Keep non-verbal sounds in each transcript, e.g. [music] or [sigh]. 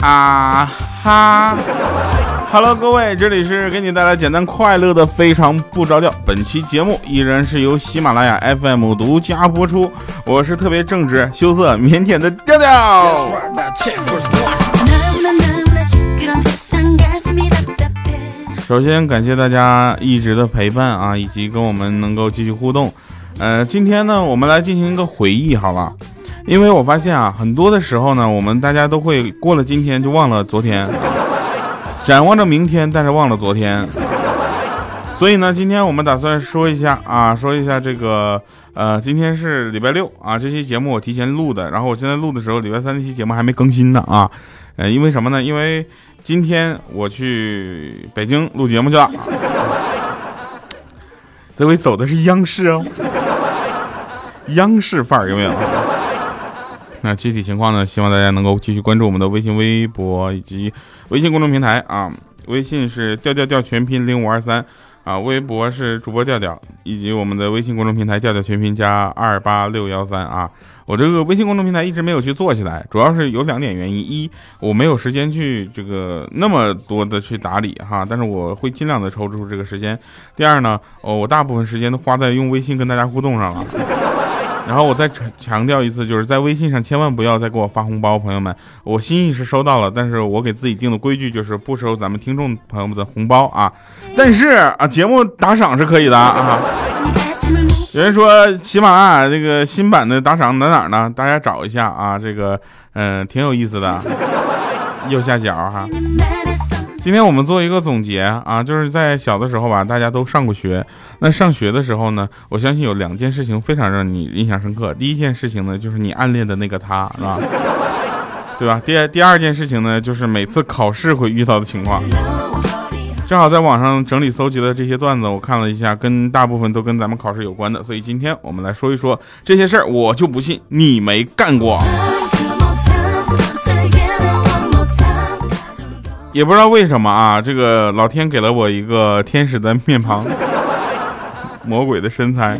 啊哈！Hello，各位，这里是给你带来简单快乐的非常不着调。本期节目依然是由喜马拉雅 FM 独家播出，我是特别正直、羞涩、腼腆的调调。首先感谢大家一直的陪伴啊，以及跟我们能够继续互动。呃，今天呢，我们来进行一个回忆，好吧？因为我发现啊，很多的时候呢，我们大家都会过了今天就忘了昨天，展望着明天，但是忘了昨天。所以呢，今天我们打算说一下啊，说一下这个呃，今天是礼拜六啊，这期节目我提前录的，然后我现在录的时候，礼拜三那期节目还没更新呢啊。呃，因为什么呢？因为今天我去北京录节目去了，这回走的是央视哦，央视范儿有没有？那具体情况呢？希望大家能够继续关注我们的微信、微博以及微信公众平台啊。微信是调调调全拼零五二三啊，微博是主播调调，以及我们的微信公众平台调调全拼加二八六幺三啊。我这个微信公众平台一直没有去做起来，主要是有两点原因：一，我没有时间去这个那么多的去打理哈，但是我会尽量的抽出这个时间；第二呢，哦，我大部分时间都花在用微信跟大家互动上了。然后我再强调一次，就是在微信上千万不要再给我发红包，朋友们，我心意是收到了，但是我给自己定的规矩就是不收咱们听众朋友们的红包啊。但是啊，节目打赏是可以的啊。有人说喜马拉雅这个新版的打赏在哪儿呢？大家找一下啊，这个嗯挺有意思的，右下角哈。今天我们做一个总结啊，就是在小的时候吧，大家都上过学。那上学的时候呢，我相信有两件事情非常让你印象深刻。第一件事情呢，就是你暗恋的那个他，是吧？[laughs] 对吧？第第二件事情呢，就是每次考试会遇到的情况。正好在网上整理搜集的这些段子，我看了一下，跟大部分都跟咱们考试有关的，所以今天我们来说一说这些事儿。我就不信你没干过。也不知道为什么啊，这个老天给了我一个天使的面庞，[laughs] 魔鬼的身材，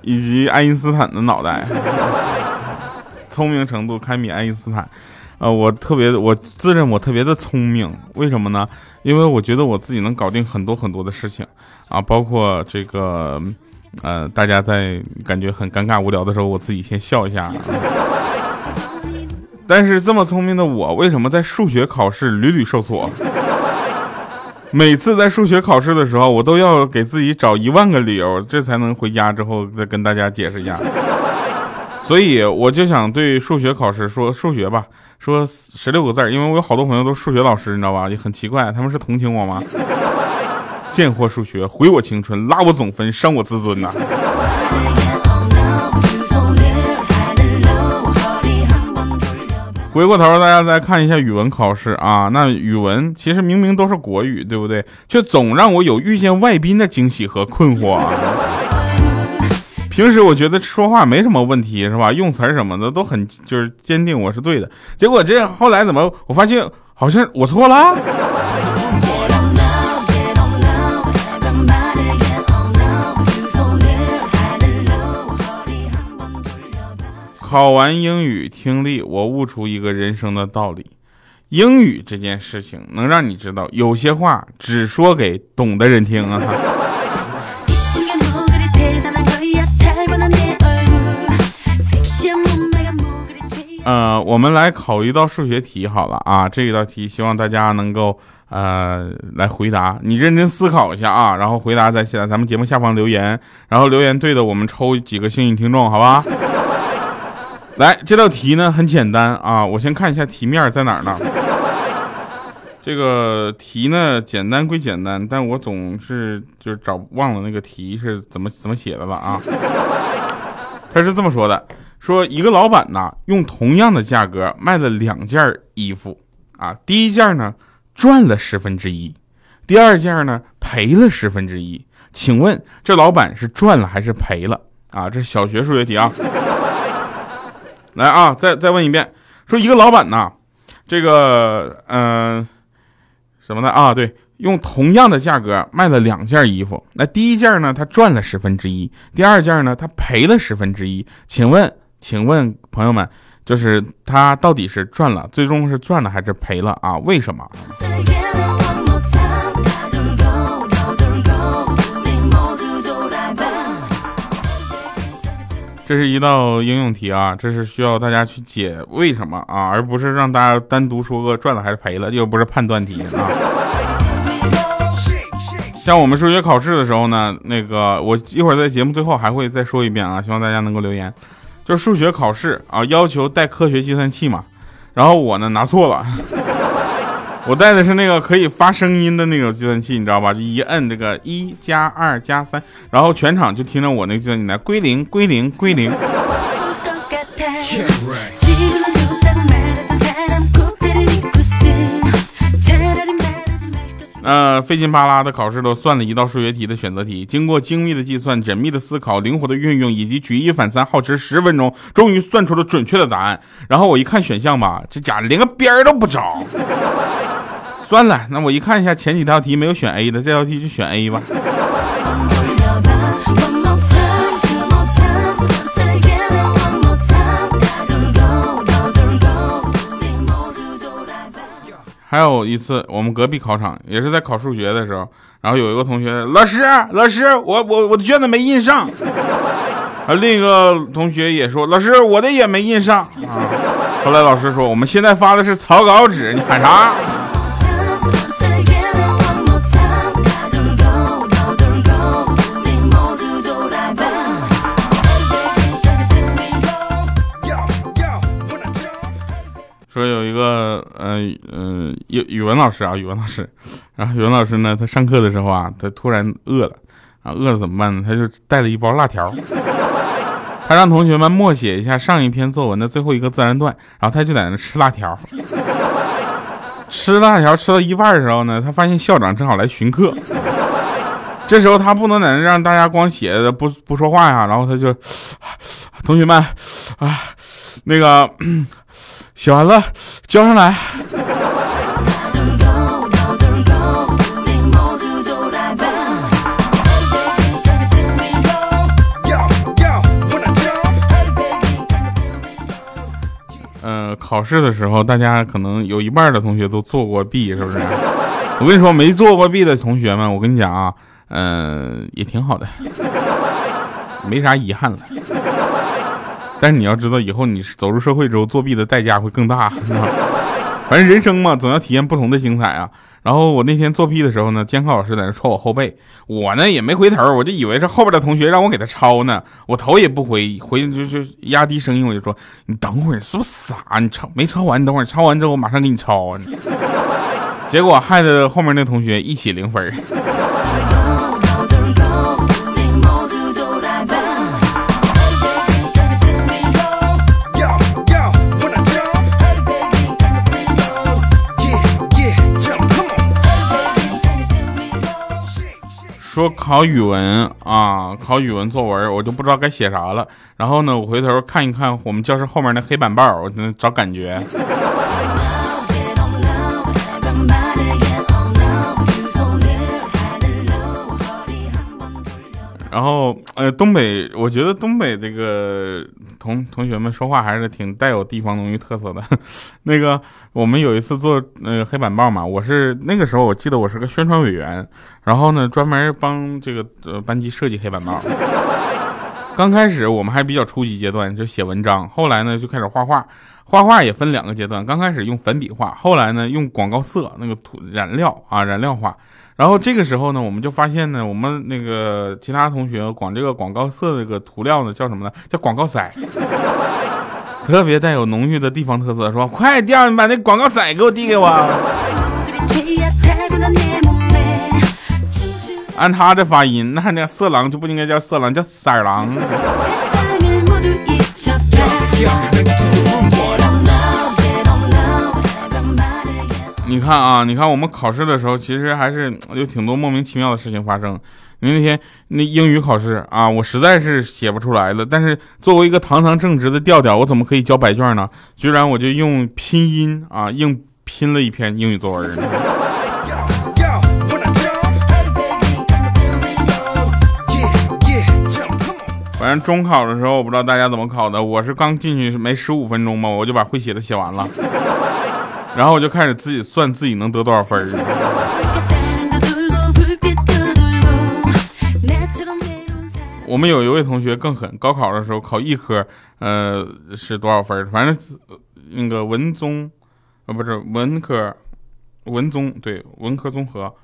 以及爱因斯坦的脑袋，聪明程度堪比爱因斯坦。呃，我特别，我自认我特别的聪明，为什么呢？因为我觉得我自己能搞定很多很多的事情啊，包括这个，呃，大家在感觉很尴尬无聊的时候，我自己先笑一下。但是这么聪明的我，为什么在数学考试屡屡受挫？[laughs] 每次在数学考试的时候，我都要给自己找一万个理由，这才能回家之后再跟大家解释一下。所以我就想对数学考试说数学吧，说十六个字因为我有好多朋友都数学老师，你知道吧？也很奇怪，他们是同情我吗？[laughs] 贱货数学，毁我青春，拉我总分，伤我自尊呐！回过头，大家再看一下语文考试啊，那语文其实明明都是国语，对不对？却总让我有遇见外宾的惊喜和困惑啊。平时我觉得说话没什么问题，是吧？用词什么的都很就是坚定我是对的，结果这后来怎么我发现好像我错了。考完英语听力，我悟出一个人生的道理：英语这件事情能让你知道，有些话只说给懂的人听啊。呃，我们来考一道数学题好了啊，这一道题希望大家能够呃来回答，你认真思考一下啊，然后回答在下咱们节目下方留言，然后留言对的我们抽几个幸运听众，好吧？来，这道题呢很简单啊，我先看一下题面在哪儿呢？这个题呢简单归简单，但我总是就是找忘了那个题是怎么怎么写的了啊。他是这么说的：说一个老板呐，用同样的价格卖了两件衣服啊，第一件呢赚了十分之一，第二件呢赔了十分之一。请问这老板是赚了还是赔了啊？这是小学数学题啊。来啊，再再问一遍，说一个老板呐，这个嗯，什么的啊？对，用同样的价格卖了两件衣服，那第一件呢，他赚了十分之一；第二件呢，他赔了十分之一。请问，请问朋友们，就是他到底是赚了，最终是赚了还是赔了啊？为什么？这是一道应用题啊，这是需要大家去解为什么啊，而不是让大家单独说个赚了还是赔了，又不是判断题啊。[laughs] 像我们数学考试的时候呢，那个我一会儿在节目最后还会再说一遍啊，希望大家能够留言。就是数学考试啊，要求带科学计算器嘛，然后我呢拿错了。[laughs] 我带的是那个可以发声音的那个计算器，你知道吧？就一摁这个一加二加三，然后全场就听着我那个计算器来归零归零归零。[laughs] 呃，费劲巴拉的考试都算了一道数学题的选择题，经过精密的计算、缜密的思考、灵活的运用以及举一反三，耗时十分钟，终于算出了准确的答案。然后我一看选项吧，这家伙连个边儿都不着。算了，那我一看一下前几道题没有选 A 的，这道题就选 A 吧。还有一次，我们隔壁考场也是在考数学的时候，然后有一个同学，老师，老师，我我我的卷子没印上。啊，另一个同学也说，老师，我的也没印上。啊，后来老师说，我们现在发的是草稿纸，你喊啥？说有一个呃嗯语语文老师啊，语文老师，然后语文老师呢，他上课的时候啊，他突然饿了啊，饿了怎么办呢？他就带了一包辣条，他让同学们默写一下上一篇作文的最后一个自然段，然后他就在那吃辣条，吃辣条吃到一半的时候呢，他发现校长正好来巡课，这时候他不能在那让大家光写不不说话呀，然后他就 [sighs] 同学们 [sighs] 啊那个。写完了，交上来。嗯，考试的时候，大家可能有一半的同学都做过弊，是不是？[laughs] 我跟你说，没做过弊的同学们，我跟你讲啊，嗯，也挺好的，没啥遗憾了。但是你要知道，以后你走入社会之后，作弊的代价会更大。[laughs] 反正人生嘛，总要体验不同的精彩啊。然后我那天作弊的时候呢，监考老师在那戳我后背，我呢也没回头，我就以为是后边的同学让我给他抄呢，我头也不回，回就就压低声音我就说：“你等会儿，是不是傻？你抄没抄完？你等会儿抄完之后我马上给你抄啊！”结果害得后面那同学一起零分。说考语文啊，考语文作文，我就不知道该写啥了。然后呢，我回头看一看我们教室后面那黑板报，我找感觉。然后，呃，东北，我觉得东北这个同同学们说话还是挺带有地方浓郁特色的。那个，我们有一次做那个黑板报嘛，我是那个时候我记得我是个宣传委员，然后呢专门帮这个呃班级设计黑板报。刚开始我们还比较初级阶段，就写文章，后来呢就开始画画，画画也分两个阶段，刚开始用粉笔画，后来呢用广告色那个涂染料啊染料画。然后这个时候呢，我们就发现呢，我们那个其他同学管这个广告色这个涂料呢叫什么呢？叫广告色，[laughs] 特别带有浓郁的地方特色。说快点，你把那广告色给我递给我。按他的发音，那那色狼就不应该叫色狼，叫色狼。[laughs] 你看啊你看我们考试的时候其实还是有挺多莫名其妙的事情发生。因为那天那英语考试啊我实在是写不出来了但是作为一个堂堂正直的调调我怎么可以交白卷呢？居然我就用拼音啊硬拼了一篇英语作文。反正中考的时候我不知道大家怎么考的我是刚进去没十五分钟嘛我就把会写的写完了。然后我就开始自己算自己能得多少分儿我们有一位同学更狠，高考的时候考一科，呃，是多少分儿？反正那个文综，呃，不是文科，文综对文科综合，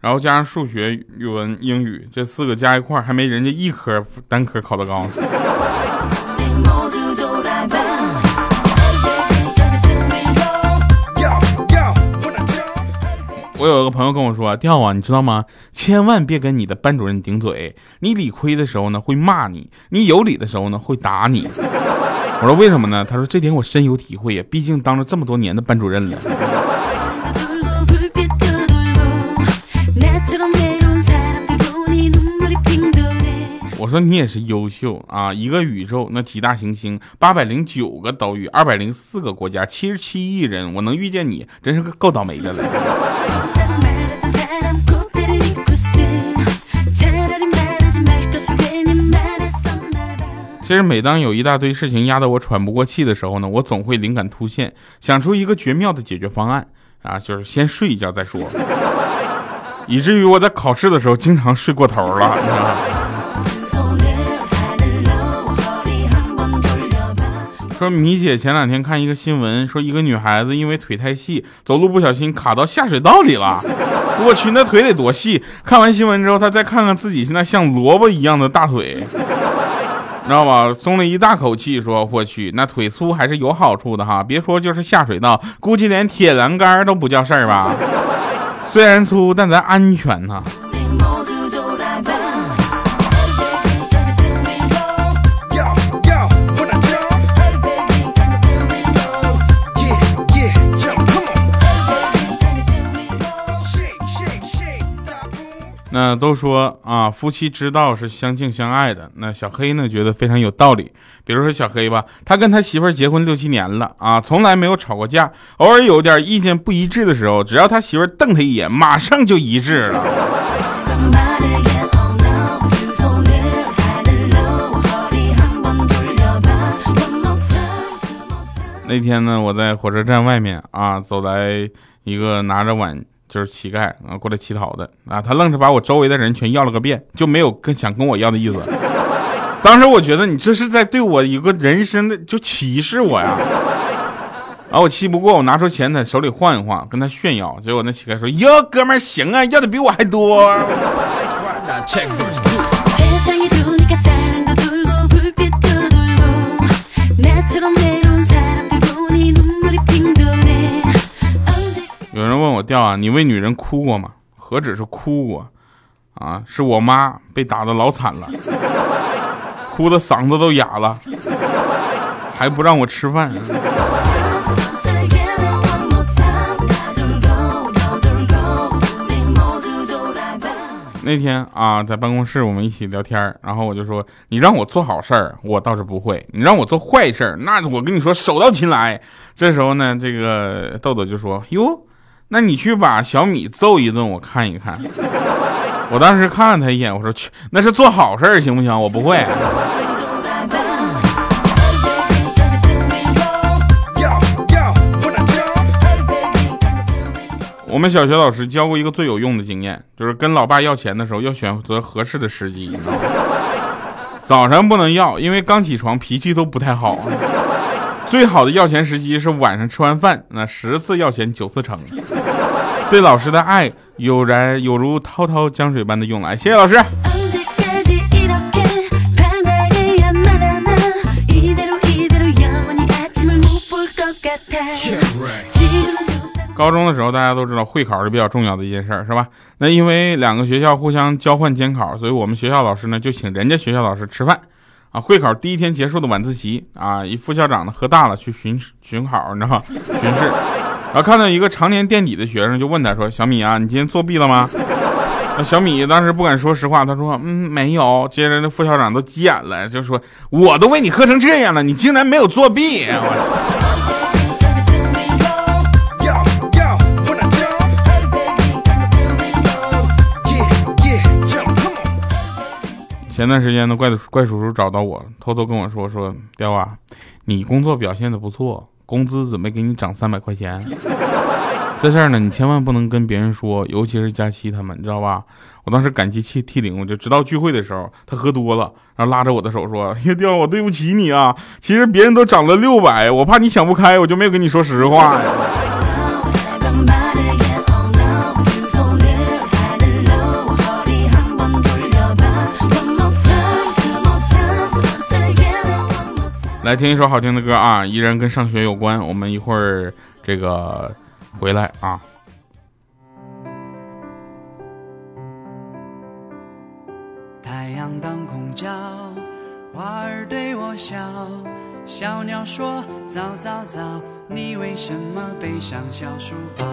然后加上数学、语文、英语这四个加一块儿，还没人家一科单科考的高。我有一个朋友跟我说：“调啊，你知道吗？千万别跟你的班主任顶嘴。你理亏的时候呢，会骂你；你有理的时候呢，会打你。[laughs] ”我说：“为什么呢？”他说：“这点我深有体会呀，毕竟当了这么多年的班主任了。”我说：“你也是优秀啊！一个宇宙那几大行星，八百零九个岛屿，二百零四个国家，七十七亿人，我能遇见你，真是个够倒霉的了。”其实每当有一大堆事情压得我喘不过气的时候呢，我总会灵感突现，想出一个绝妙的解决方案啊，就是先睡一觉再说，以至于我在考试的时候经常睡过头了，你知道吗说米姐前两天看一个新闻，说一个女孩子因为腿太细，走路不小心卡到下水道里了。[laughs] 我去，那腿得多细！看完新闻之后，她再看看自己现在像萝卜一样的大腿。知道吧？松了一大口气，说：“我去，那腿粗还是有好处的哈！别说就是下水道，估计连铁栏杆都不叫事儿吧？虽然粗，但咱安全呐。”那都说啊，夫妻之道是相敬相爱的。那小黑呢，觉得非常有道理。比如说小黑吧，他跟他媳妇儿结婚六七年了啊，从来没有吵过架。偶尔有点意见不一致的时候，只要他媳妇儿瞪他一眼，马上就一致了。那天呢，我在火车站外面啊，走来一个拿着碗。就是乞丐啊，过来乞讨的啊，他愣是把我周围的人全要了个遍，就没有跟想跟我要的意思。[laughs] 当时我觉得你这是在对我有个人生的就歧视我呀。然后我气不过，我拿出钱在手里晃一晃，跟他炫耀。结果那乞丐说：“哟，哥们儿行啊，要的比我还多。”问我调啊，你为女人哭过吗？何止是哭过，啊，是我妈被打的老惨了，[laughs] 哭的嗓子都哑了，还不让我吃饭。那天啊，在办公室我们一起聊天，然后我就说，你让我做好事儿，我倒是不会；你让我做坏事儿，那我跟你说手到擒来。这时候呢，这个豆豆就说，哟。那你去把小米揍一顿，我看一看。[laughs] 我当时看了他一眼，我说去，那是做好事行不行？我不会。我们小学老师教过一个最有用的经验，就是跟老爸要钱的时候要选择合适的时机。早上不能要，因为刚起床脾气都不太好。最好的要钱时机是晚上吃完饭，那十次要钱九次成。对老师的爱有然有如滔滔江水般的涌来，谢谢老师。高中的时候，大家都知道会考是比较重要的一件事儿，是吧？那因为两个学校互相交换监考，所以我们学校老师呢就请人家学校老师吃饭。啊，会考第一天结束的晚自习啊，一副校长呢喝大了去巡巡考，你知道吗？巡视，然后看到一个常年垫底的学生，就问他说：“小米啊，你今天作弊了吗？”那小米当时不敢说实话，他说：“嗯，没有。”接着那副校长都急眼了，就说：“我都为你喝成这样了，你竟然没有作弊！”我 [laughs] 前段时间呢，怪怪叔叔找到我，偷偷跟我说说，雕啊，你工作表现的不错，工资准备给你涨三百块钱。[laughs] 这事儿呢，你千万不能跟别人说，尤其是佳期他们，你知道吧？我当时感激涕涕零，我就直到聚会的时候，他喝多了，然后拉着我的手说：“叶雕，我对不起你啊！其实别人都涨了六百，我怕你想不开，我就没有跟你说实话。”来听一首好听的歌啊，依然跟上学有关。我们一会儿这个回来啊。太阳当空照，花儿对我笑，小鸟说早早早，你为什么背上小书包？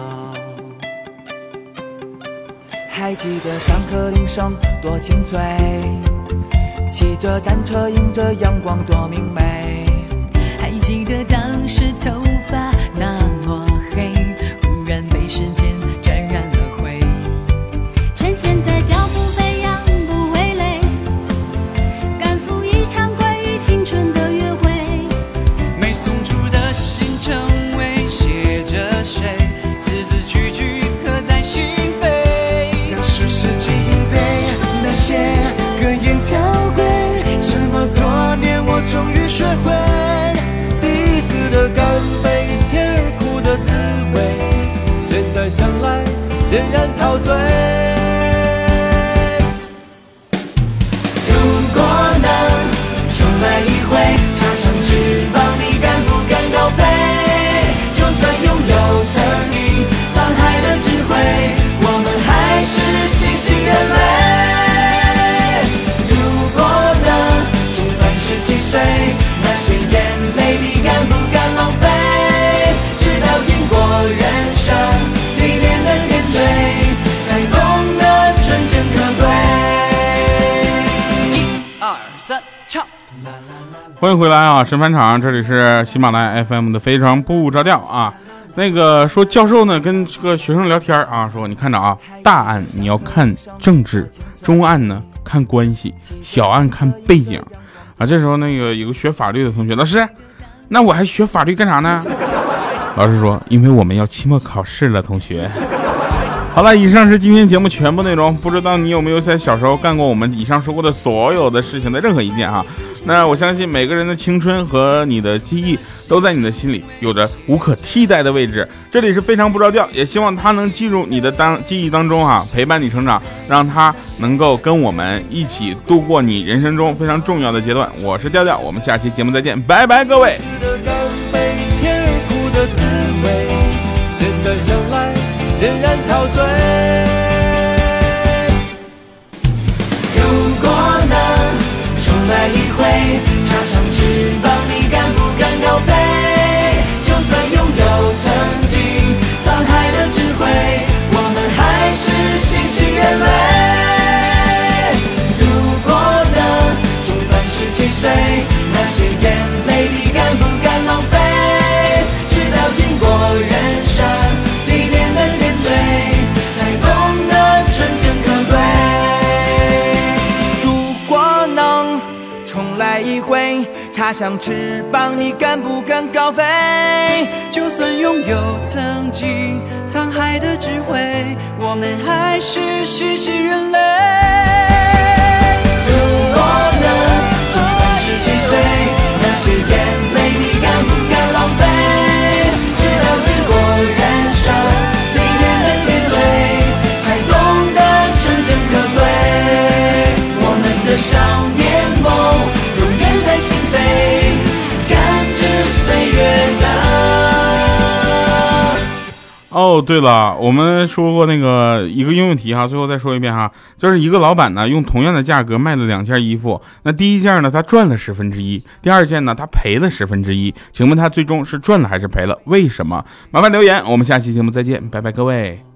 还记得上课铃声多清脆，骑着单车迎着阳光多明媚。还记得当时头发那想来仍然陶醉。欢迎回来啊，神返场，这里是喜马拉雅 FM 的非常不着调啊。那个说教授呢跟这个学生聊天啊，说你看着啊，大案你要看政治，中案呢看关系，小案看背景啊。这时候那个有个学法律的同学，老师，那我还学法律干啥呢？老师说，因为我们要期末考试了，同学。好了，以上是今天节目全部内容。不知道你有没有在小时候干过我们以上说过的所有的事情的任何一件啊？那我相信每个人的青春和你的记忆都在你的心里有着无可替代的位置。这里是非常不着调，也希望他能记入你的当记忆当中啊，陪伴你成长，让他能够跟我们一起度过你人生中非常重要的阶段。我是调调，我们下期节目再见，拜拜，各位。现在想来仍然陶醉。如果能重来一回，像翅膀，你敢不敢高飞？就算拥有曾经沧海的智慧，我们还是新兴人类。如果能重返十七岁，哦，对了，我们说过那个一个应用题哈，最后再说一遍哈，就是一个老板呢用同样的价格卖了两件衣服，那第一件呢他赚了十分之一，第二件呢他赔了十分之一，请问他最终是赚了还是赔了？为什么？麻烦留言，我们下期节目再见，拜拜各位。